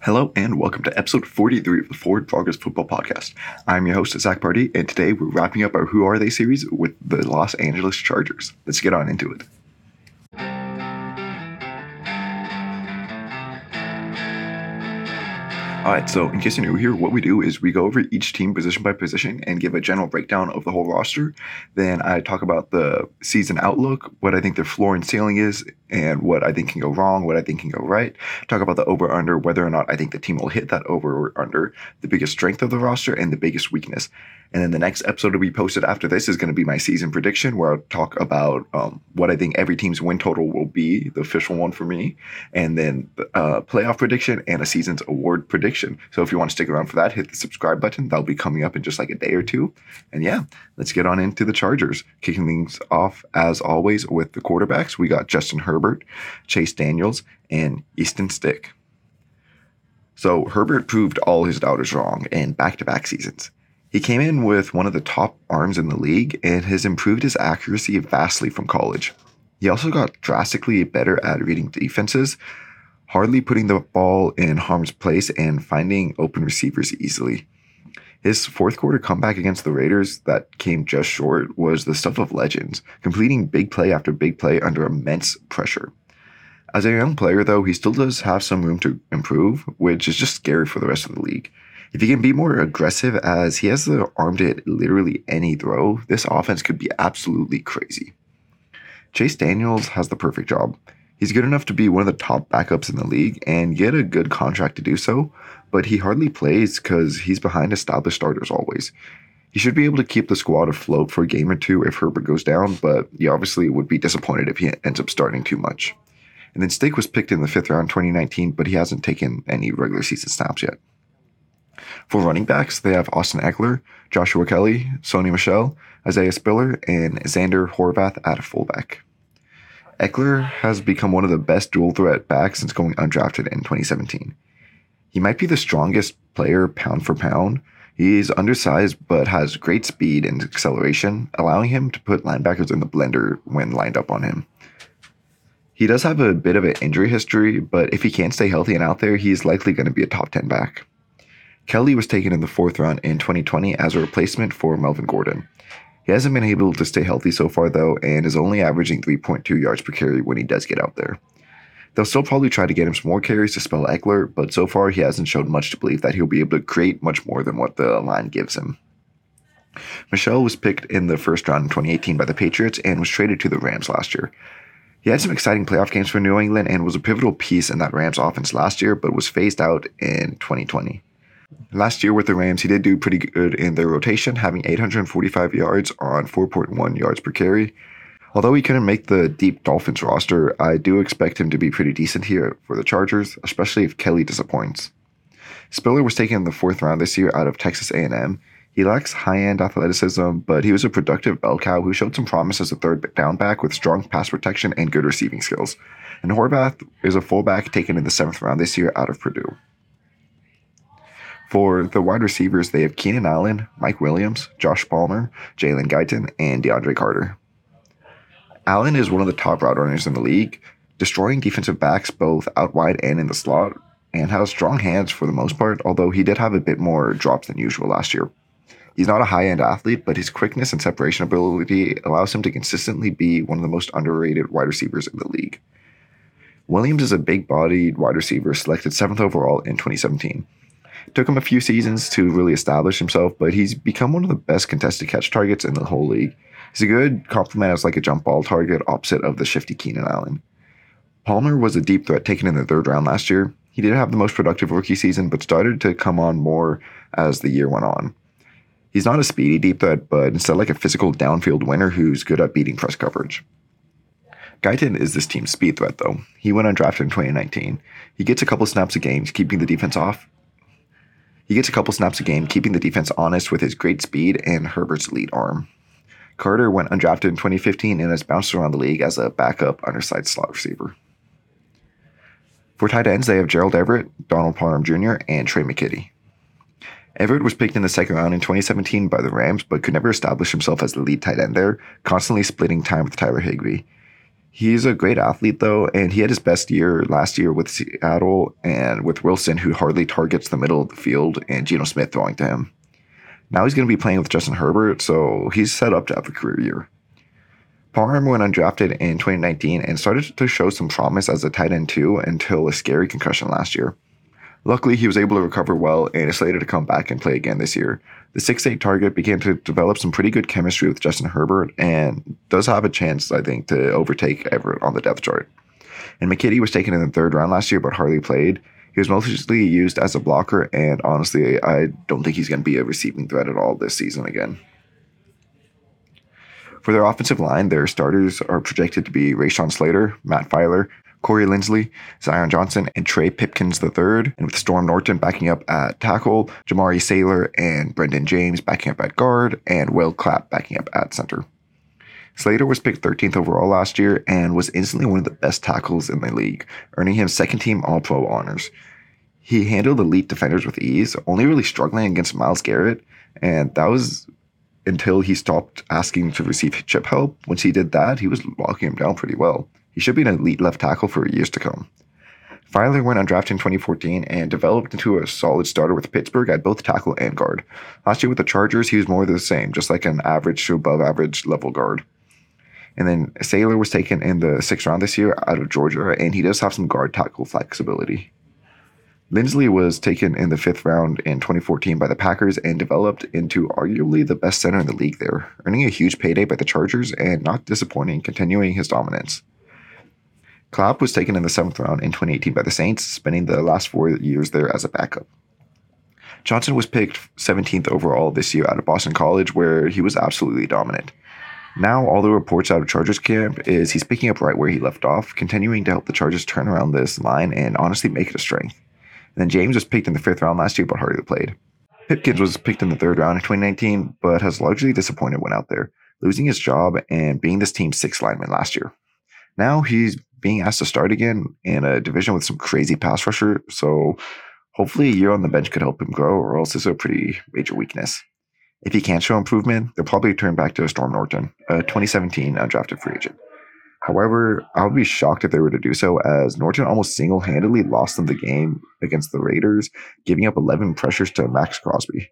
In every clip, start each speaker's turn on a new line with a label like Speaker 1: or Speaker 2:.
Speaker 1: Hello and welcome to episode 43 of the Forward Progress Football Podcast. I'm your host, Zac Pardi, and today we're wrapping up our Who Are They series with the Los Angeles Chargers. Let's get on into it. All right, so in case you're new here, what we do is we go over each team position by position and give a general breakdown of the whole roster. Then I talk about the season outlook, what I think their floor and ceiling is, and what I think can go wrong, what I think can go right. Talk about the over under, whether or not I think the team will hit that over or under, the biggest strength of the roster, and the biggest weakness. And then the next episode to be posted after this is going to be my season prediction, where I'll talk about um, what I think every team's win total will be, the official one for me, and then uh, playoff prediction and a season's award prediction. So if you want to stick around for that, hit the subscribe button. That'll be coming up in just like a day or two. And yeah, let's get on into the Chargers. Kicking things off, as always, with the quarterbacks. We got Justin Herbert, Chase Daniels, and Easton Stick. So Herbert proved all his doubters wrong in back to back seasons. He came in with one of the top arms in the league and has improved his accuracy vastly from college. He also got drastically better at reading defenses, hardly putting the ball in harm's place and finding open receivers easily. His fourth quarter comeback against the Raiders that came just short was the stuff of legends, completing big play after big play under immense pressure. As a young player, though, he still does have some room to improve, which is just scary for the rest of the league. If he can be more aggressive, as he has the arm to hit literally any throw, this offense could be absolutely crazy. Chase Daniels has the perfect job. He's good enough to be one of the top backups in the league and get a good contract to do so, but he hardly plays because he's behind established starters always. He should be able to keep the squad afloat for a game or two if Herbert goes down, but he obviously would be disappointed if he ends up starting too much. And then Stick was picked in the fifth round 2019, but he hasn't taken any regular season snaps yet. For running backs, they have Austin Ekeler, Joshua Kelley, Sony Michel, Isaiah Spiller, and Zander Horvath at fullback. Eckler has become one of the best dual threat backs since going undrafted in 2017. He might be the strongest player pound for pound. He's undersized but has great speed and acceleration, allowing him to put linebackers in the blender when lined up on him. He does have a bit of an injury history, but if he can't stay healthy and out there, he's likely going to be a top 10 back. Kelley was taken in the fourth round in 2020 as a replacement for Melvin Gordon. He hasn't been able to stay healthy so far, though, and is only averaging 3.2 yards per carry when he does get out there. They'll still probably try to get him some more carries to spell Ekeler, but so far he hasn't shown much to believe that he'll be able to create much more than what the line gives him. Michel was picked in the first round in 2018 by the Patriots and was traded to the Rams last year. He had some exciting playoff games for New England and was a pivotal piece in that Rams offense last year, but was phased out in 2020. Last year with the Rams, he did do pretty good in their rotation, having 845 yards on 4.1 yards per carry. Although he couldn't make the deep Dolphins roster, I do expect him to be pretty decent here for the Chargers, especially if Kelley disappoints. Spiller was taken in the fourth round this year out of Texas A&M. He lacks high-end athleticism, but he was a productive bell cow who showed some promise as a third down back with strong pass protection and good receiving skills. And Horvath is a fullback taken in the seventh round this year out of Purdue. For the wide receivers, they have Keenan Allen, Mike Williams, Josh Palmer, Jalen Guyton, and DeAndre Carter. Allen is one of the top route runners in the league, destroying defensive backs both out wide and in the slot, and has strong hands for the most part, although he did have a bit more drops than usual last year. He's not a high end athlete, but his quickness and separation ability allows him to consistently be one of the most underrated wide receivers in the league. Williams is a big bodied wide receiver selected seventh overall in 2017. Took him a few seasons to really establish himself, but he's become one of the best contested catch targets in the whole league. He's a good complement as like a jump ball target, opposite of the shifty Keenan Allen. Palmer was a deep threat taken in the third round last year. He did have the most productive rookie season, but started to come on more as the year went on. He's not a speedy deep threat, but instead like a physical downfield winner who's good at beating press coverage. Guyton is this team's speed threat, though. He went undrafted in 2019. He gets a couple snaps a game, keeping the defense off, he gets a couple snaps a game, keeping the defense honest with his great speed and Herbert's lead arm. Carter went undrafted in 2015 and has bounced around the league as a backup undersized slot receiver. For tight ends, they have Gerald Everett, Donald Parham Jr., and Tre' McKitty. Everett was picked in the second round in 2017 by the Rams, but could never establish himself as the lead tight end there, constantly splitting time with Tyler Higbee. He's a great athlete, though, and he had his best year last year with Seattle and with Wilson, who hardly targets the middle of the field, and Geno Smith throwing to him. Now he's going to be playing with Justin Herbert, so he's set up to have a career year. Parham went undrafted in 2019 and started to show some promise as a tight end too until a scary concussion last year. Luckily, he was able to recover well and is slated to come back and play again this year. The 6'8 target began to develop some pretty good chemistry with Justin Herbert and does have a chance, I think, to overtake Everett on the depth chart. And McKitty was taken in the third round last year, but hardly played. He was mostly used as a blocker, and honestly, I don't think he's going to be a receiving threat at all this season again. For their offensive line, their starters are projected to be Rashawn Slater, Matt Feiler, Corey Linsley, Zion Johnson, and Trey Pipkins III, and with Storm Norton backing up at tackle, Jamari Salyer and Brenden Jaimes backing up at guard, and Will Clapp backing up at center. Slater was picked 13th overall last year and was instantly one of the best tackles in the league, earning him second team All Pro honors. He handled elite defenders with ease, only really struggling against Myles Garrett, and that was until he stopped asking to receive chip help. Once he did that, he was locking him down pretty well. He should be an elite left tackle for years to come. Feiler went undrafted in 2014 and developed into a solid starter with Pittsburgh at both tackle and guard. Last year with the Chargers, he was more the same, just like an average to above average level guard. And then Salyer was taken in the sixth round this year out of Georgia, and he does have some guard tackle flexibility. Linsley was taken in the fifth round in 2014 by the Packers and developed into arguably the best center in the league there, earning a huge payday by the Chargers and not disappointing, continuing his dominance. Clapp was taken in the seventh round in 2018 by the Saints, spending the last four years there as a backup. Johnson was picked 17th overall this year out of Boston College, where he was absolutely dominant. Now, all the reports out of Chargers camp is he's picking up right where he left off, continuing to help the Chargers turn around this line and honestly make it a strength. And then Jaimes was picked in the fifth round last year, but hardly played. Pipkins was picked in the third round in 2019, but has largely disappointed when out there, losing his job and being this team's sixth lineman last year. Now he's being asked to start again in a division with some crazy pass rusher. So hopefully a year on the bench could help him grow, or else it's a pretty major weakness. If he can't show improvement, they'll probably turn back to Storm Norton, a 2017 undrafted free agent. However, I would be shocked if they were to do so, as Norton almost single handedly lost them the game against the Raiders, giving up 11 pressures to Maxx Crosby.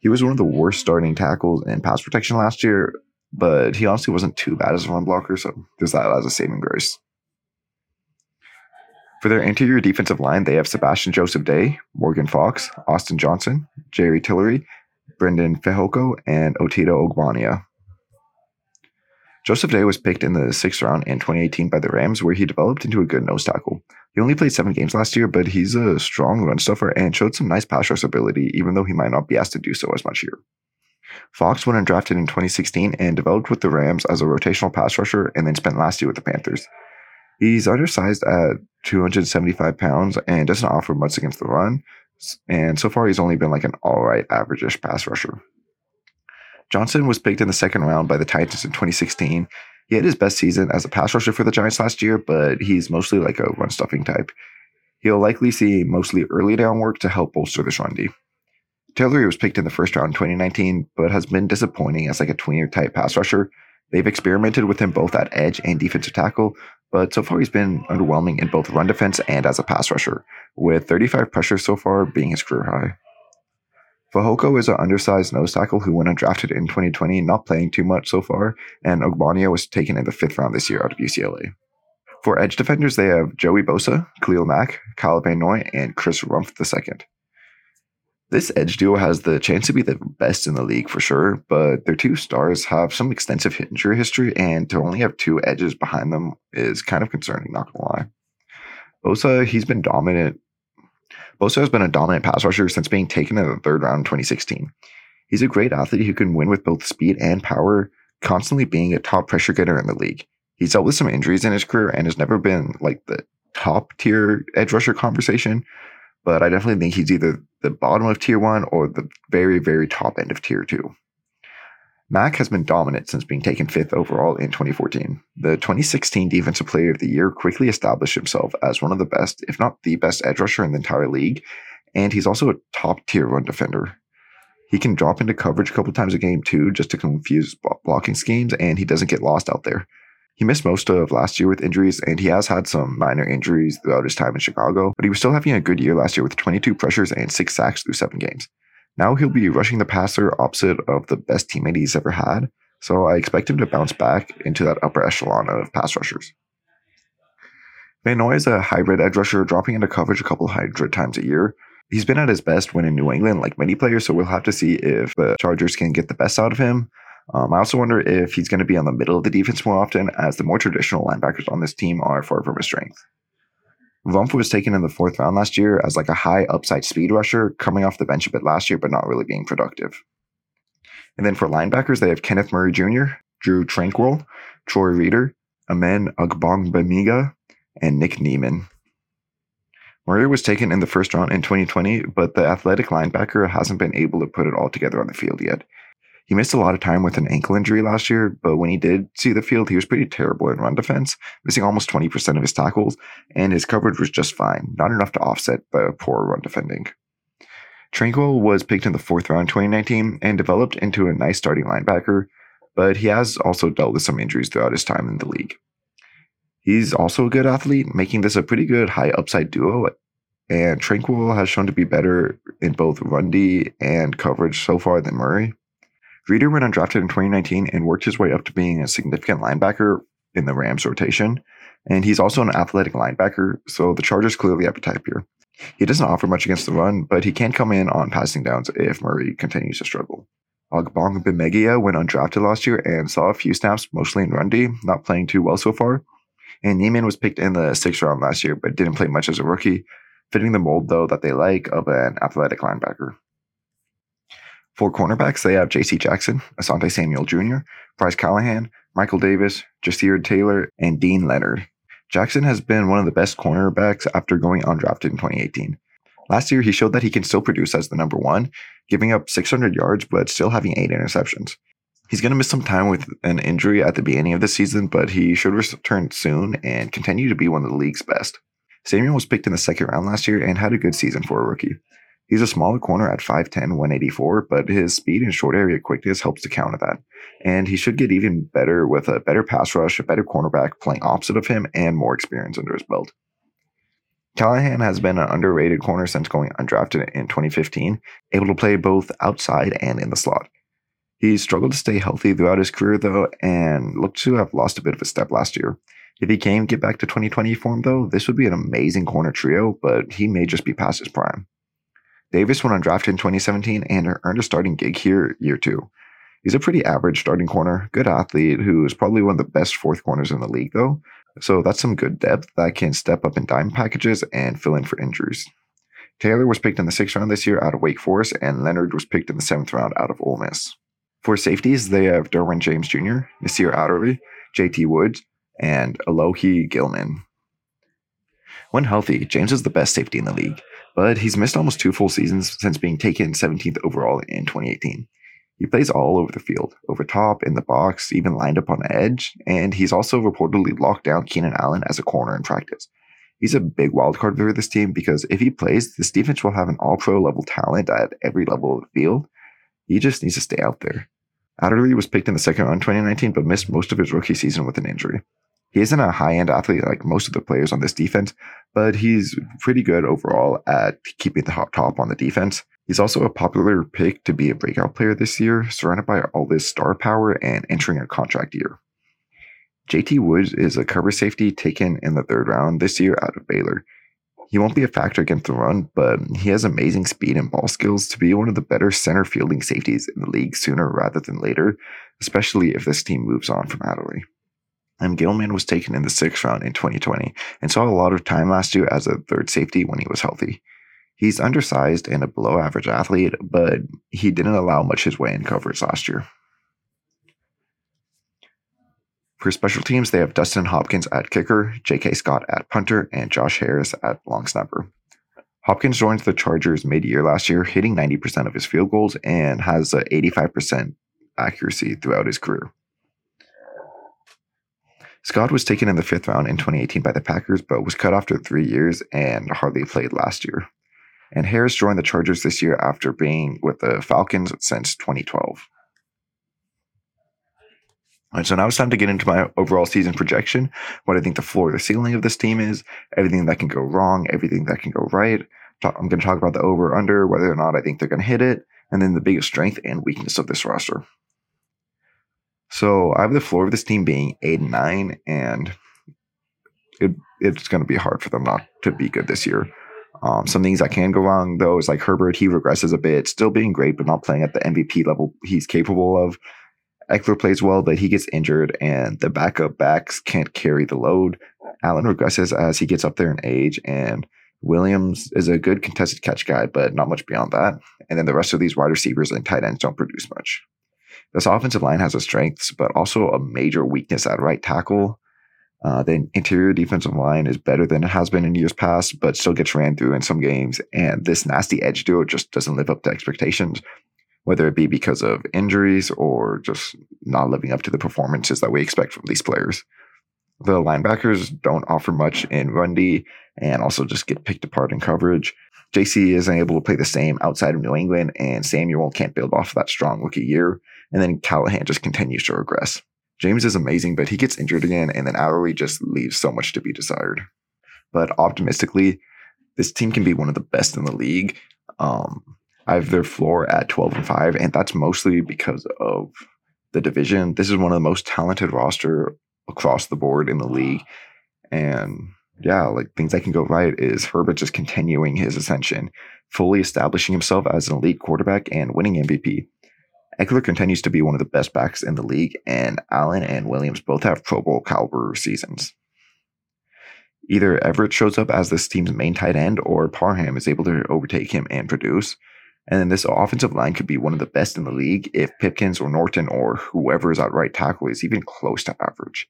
Speaker 1: He was one of the worst starting tackles in pass protection last year, but he honestly wasn't too bad as a run blocker, so there's that as a saving grace. For their interior defensive line, they have Sebastian Joseph Day, Morgan Fox, Austin Johnson, Jerry Tillery, Breiden Fehoko, and Otito Ogbonnia. Joseph Day was picked in the sixth round in 2018 by the Rams, where he developed into a good nose tackle. He only played seven games last year, but he's a strong run stuffer and showed some nice pass rush ability, even though he might not be asked to do so as much here. Fox went undrafted in 2016 and developed with the Rams as a rotational pass rusher and then spent last year with the Panthers. He's undersized at 275 pounds and doesn't offer much against the run. And so far, he's only been like an all right, average pass rusher. Johnson was picked in the second round by the Titans in 2016. He had his best season as a pass rusher for the Giants last year, but he's mostly like a run stuffing type. He'll likely see mostly early down work to help bolster the run D. Tillery was picked in the first round in 2019, but has been disappointing as like a tweener type pass rusher. They've experimented with him both at edge and defensive tackle, but so far he's been underwhelming in both run defense and as a pass rusher, with 35 pressures so far being his career high. Fehoko is an undersized nose tackle who went undrafted in 2020, not playing too much so far, and Ogbonnia was taken in the fifth round this year out of UCLA. For edge defenders, they have Joey Bosa, Khalil Mack, Kyle Van Noy, and Chris Rumph II. This edge duo has the chance to be the best in the league for sure, but their two stars have some extensive injury history, and to only have two edges behind them is kind of concerning, not gonna lie. Bosa, he's been dominant. Bosa has been a dominant pass rusher since being taken in the third round in 2016. He's a great athlete who can win with both speed and power, constantly being a top pressure getter in the league. He's dealt with some injuries in his career and has never been like the top tier edge rusher conversation, but I definitely think he's either the bottom of tier one or the very, very top end of tier two. Mack has been dominant since being taken fifth overall in 2014. The 2016 Defensive Player of the Year quickly established himself as one of the best, if not the best, edge rusher in the entire league, and he's also a top tier run defender. He can drop into coverage a couple times a game too, just to confuse blocking schemes, and he doesn't get lost out there. He missed most of last year with injuries, and he has had some minor injuries throughout his time in Chicago, but he was still having a good year last year with 22 pressures and 6 sacks through 7 games. Now he'll be rushing the passer opposite of the best teammate he's ever had, so I expect him to bounce back into that upper echelon of pass rushers. Van Noy is a hybrid edge rusher, dropping into coverage a couple hundred times a year. He's been at his best when in New England, like many players, so we'll have to see if the Chargers can get the best out of him. Um, I also wonder if he's going to be on the middle of the defense more often, as the more traditional linebackers on this team are far from his strength. Rumph was taken in the fourth round last year as like a high upside speed rusher, coming off the bench a bit last year, but not really being productive. And then for linebackers, they have Kenneth Murray Jr., Drue Tranquill, Troy Reeder, Amen Ogbongbemiga, and Nick Niemann. Murray was taken in the first round in 2020, but the athletic linebacker hasn't been able to put it all together on the field yet. He missed a lot of time with an ankle injury last year, but when he did see the field, he was pretty terrible in run defense, missing almost 20% of his tackles, and his coverage was just fine, not enough to offset the poor run defending. Tranquill was picked in the fourth round in 2019 and developed into a nice starting linebacker, but he has also dealt with some injuries throughout his time in the league. He's also a good athlete, making this a pretty good high upside duo. And Tranquill has shown to be better in both run D and coverage so far than Murray. Reeder went undrafted in 2019 and worked his way up to being a significant linebacker in the Rams rotation. And he's also an athletic linebacker, so the Chargers clearly have a type here. He doesn't offer much against the run, but he can come in on passing downs if Murray continues to struggle. Ogbongbemiga went undrafted last year and saw a few snaps, mostly in run D, not playing too well so far. And Niemann was picked in the sixth round last year, but didn't play much as a rookie, fitting the mold, though, that they like of an athletic linebacker. For cornerbacks, they have J.C. Jackson, Asante Samuel Jr., Bryce Callahan, Michael Davis, Ja'Sir Taylor, and Deane Leonard. Jackson has been one of the best cornerbacks after going undrafted in 2018. Last year, he showed that he can still produce as the number one, giving up 600 yards but still having eight interceptions. He's going to miss some time with an injury at the beginning of the season, but he should return soon and continue to be one of the league's best. Samuel was picked in the second round last year and had a good season for a rookie. He's a smaller corner at 5'10, 184, but his speed and short area quickness helps to counter that. And he should get even better with a better pass rush, a better cornerback playing opposite of him, and more experience under his belt. Callahan has been an underrated corner since going undrafted in 2015, able to play both outside and in the slot. He struggled to stay healthy throughout his career, though, and looked to have lost a bit of a step last year. If he can get back to 2020 form, though, this would be an amazing corner trio, but he may just be past his prime. Davis went undrafted in 2017 and earned a starting gig here year two. He's a pretty average starting corner, good athlete who is probably one of the best fourth corners in the league, though. So that's some good depth that can step up in dime packages and fill in for injuries. Taylor was picked in the sixth round this year out of Wake Forest, and Leonard was picked in the seventh round out of Ole Miss. For safeties, they have Derwin James Jr., Nasir Adderley, JT Woods, and Alohi Gilman. When healthy, James is the best safety in the league but he's missed almost two full seasons since being taken 17th overall in 2018. He plays all over the field, over top, in the box, even lined up on edge, and he's also reportedly locked down Keenan Allen as a corner in practice. He's a big wildcard for this team because if he plays, this defense will have an all pro level talent at every level of the field. He just needs to stay out there. Adderley was picked in the second round in 2019, but missed most of his rookie season with an injury. He isn't a high end athlete like most of the players on this defense, but he's pretty good overall at keeping the hot top on the defense. He's also a popular pick to be a breakout player this year, surrounded by all this star power and entering a contract year. JT Woods is a cover safety taken in the third round this year out of Baylor. He won't be a factor against the run, but he has amazing speed and ball skills to be one of the better center fielding safeties in the league sooner rather than later, especially if this team moves on from Adderley. And Gilman was taken in the sixth round in 2020 and saw a lot of time last year as a third safety when he was healthy. He's undersized and a below average athlete, but he didn't allow much his way in coverage last year. For special teams, they have Dustin Hopkins at kicker, J.K. Scott at punter, and Josh Harris at long snapper. Hopkins joined the Chargers mid year last year, hitting 90% of his field goals and has an 85% accuracy throughout his career. Scott was taken in the fifth round in 2018 by the Packers, but was cut after three years and hardly played last year. And Harris joined the Chargers this year after being with the Falcons since 2012. All right, so now it's time to get into my overall season projection, what I think the floor, the ceiling of this team is, everything that can go wrong, everything that can go right. I'm going to talk about the over under, whether or not I think they're going to hit it, and then the biggest strength and weakness of this roster. So I have the floor of this team being eight and nine, and it, it's going to be hard for them not to be good this year. Um, some things that can go wrong though is like Herbert, he regresses a bit, still being great, but not playing at the MVP level he's capable of. Ekeler plays well, but he gets injured, and the backup backs can't carry the load. Allen regresses as he gets up there in age, and Williams is a good contested catch guy, but not much beyond that. And then the rest of these wide receivers and tight ends don't produce much. This offensive line has its strengths, but also a major weakness at right tackle. Uh, the interior defensive line is better than it has been in years past, but still gets ran through in some games. And this nasty edge duo just doesn't live up to expectations, whether it be because of injuries or just not living up to the performances that we expect from these players. The linebackers don't offer much in run and also just get picked apart in coverage. JC isn't able to play the same outside of New England, and Samuel can't build off that strong rookie year. And then Callahan just continues to regress. James is amazing, but he gets injured again, and then Adderley just leaves so much to be desired. But optimistically, this team can be one of the best in the league. Um, I have their floor at 12 and 5, and that's mostly because of the division. This is one of the most talented roster across the board in the league. And yeah, like things that can go right is Herbert just continuing his ascension, fully establishing himself as an elite quarterback and winning MVP. Ekeler continues to be one of the best backs in the league, and Allen and Williams both have Pro Bowl caliber seasons. Either Everett shows up as this team's main tight end, or Parham is able to overtake him and produce. And then this offensive line could be one of the best in the league if Pipkins or Norton or whoever is at right tackle is even close to average.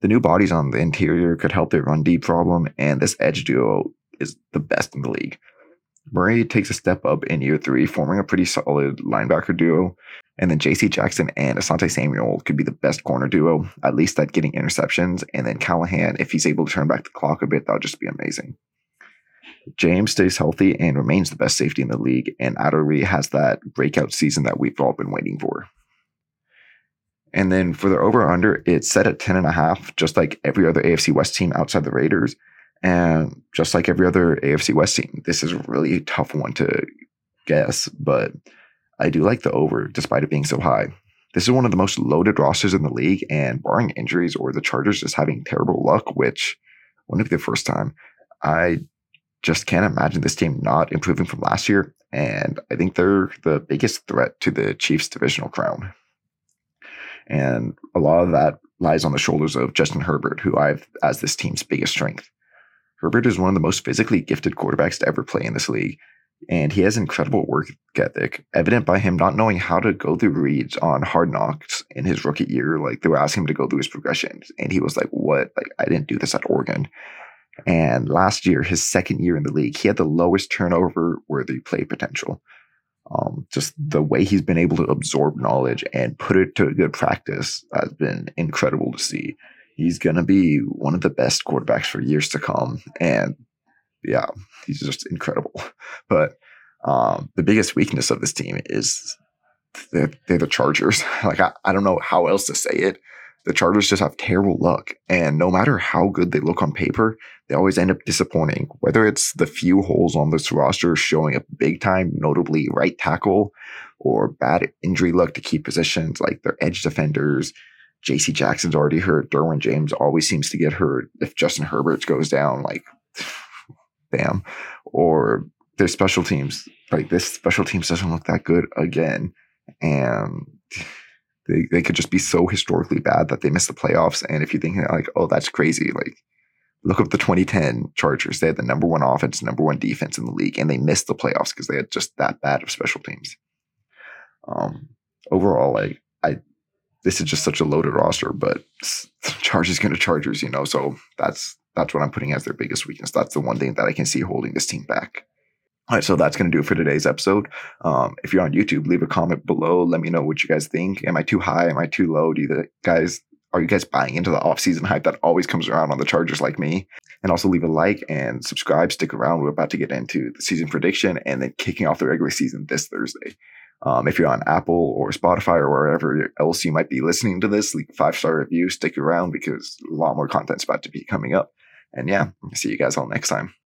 Speaker 1: The new bodies on the interior could help their run deep problem, and this edge duo is the best in the league. Murray takes a step up in year three, forming a pretty solid linebacker duo. And then JC Jackson and Asante Samuel could be the best corner duo, at least at getting interceptions. And then Callahan, if he's able to turn back the clock a bit, that would just be amazing. James stays healthy and remains the best safety in the league, and Adderley has that breakout season that we've all been waiting for. And then for the over under, it's set at 10 and a half, just like every other AFC West team outside the Raiders. And just like every other AFC West team, this is a really tough one to guess, but I do like the over despite it being so high. This is one of the most loaded rosters in the league, and barring injuries or the Chargers just having terrible luck, which wouldn't be the first time, I just can't imagine this team not improving from last year. And I think they're the biggest threat to the Chiefs' divisional crown. And a lot of that lies on the shoulders of Justin Herbert, who I've as this team's biggest strength. Herbert is one of the most physically gifted quarterbacks to ever play in this league, and he has incredible work ethic, evident by him not knowing how to go through reads on hard knocks in his rookie year. Like they were asking him to go through his progressions, and he was like, "What? Like I didn't do this at Oregon." And last year, his second year in the league, he had the lowest turnover worthy play potential. Um, just the way he's been able to absorb knowledge and put it to good practice has been incredible to see. He's going to be one of the best quarterbacks for years to come. And yeah, he's just incredible. But um, the biggest weakness of this team is they're, they're the Chargers. Like, I, I don't know how else to say it the Chargers just have terrible luck. And no matter how good they look on paper, they always end up disappointing. Whether it's the few holes on this roster showing up big time, notably right tackle, or bad injury luck to key positions like their edge defenders. JC Jackson's already hurt. Derwin James always seems to get hurt. If Justin Herbert goes down, like, damn. Or their special teams. Like, this special teams doesn't look that good again. And they, they could just be so historically bad that they miss the playoffs. And if you think like, oh, that's crazy, like look up the 2010 Chargers. They had the number one offense, number one defense in the league, and they missed the playoffs because they had just that bad of special teams. Um, overall, like I, this is just such a loaded roster, but Chargers going to Chargers, you know. So that's that's what I'm putting as their biggest weakness. That's the one thing that I can see holding this team back. All right, so that's going to do it for today's episode. Um, if you're on YouTube, leave a comment below. Let me know what you guys think. Am I too high? Am I too low? Do you guys are you guys buying into the off-season hype that always comes around on the Chargers like me? And also leave a like and subscribe. Stick around. We're about to get into the season prediction and then kicking off the regular season this Thursday. Um, if you're on Apple or Spotify or wherever else you might be listening to this, leave five star review, stick around because a lot more content's about to be coming up. And yeah, see you guys all next time.